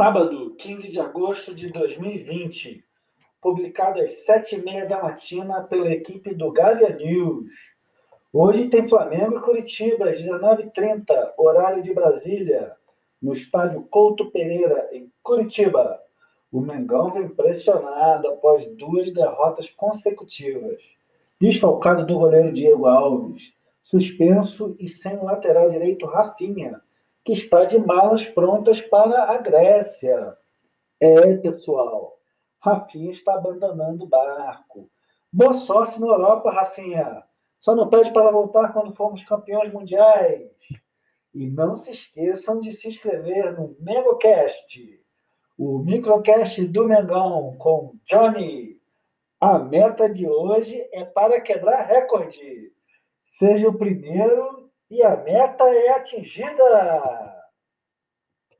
Sábado, 15 de agosto de 2020, publicado às sete e meia da matina pela equipe do Gávea News. Hoje tem Flamengo e Curitiba, às 19h30, horário de Brasília, no estádio Couto Pereira, em Curitiba. O Mengão vem pressionado após duas derrotas consecutivas. Desfalcado do goleiro Diego Alves, suspenso e sem o lateral direito Rafinha, que está de malas prontas para a Grécia. É, pessoal, Rafinha está abandonando o barco. Boa sorte na Europa, Rafinha. Só não pede para voltar quando formos campeões mundiais. E não se esqueçam de se inscrever no MegoCast, o microcast do Mengão com Johnny. A meta de hoje é para quebrar recorde. Seja o primeiro e a meta é atingida!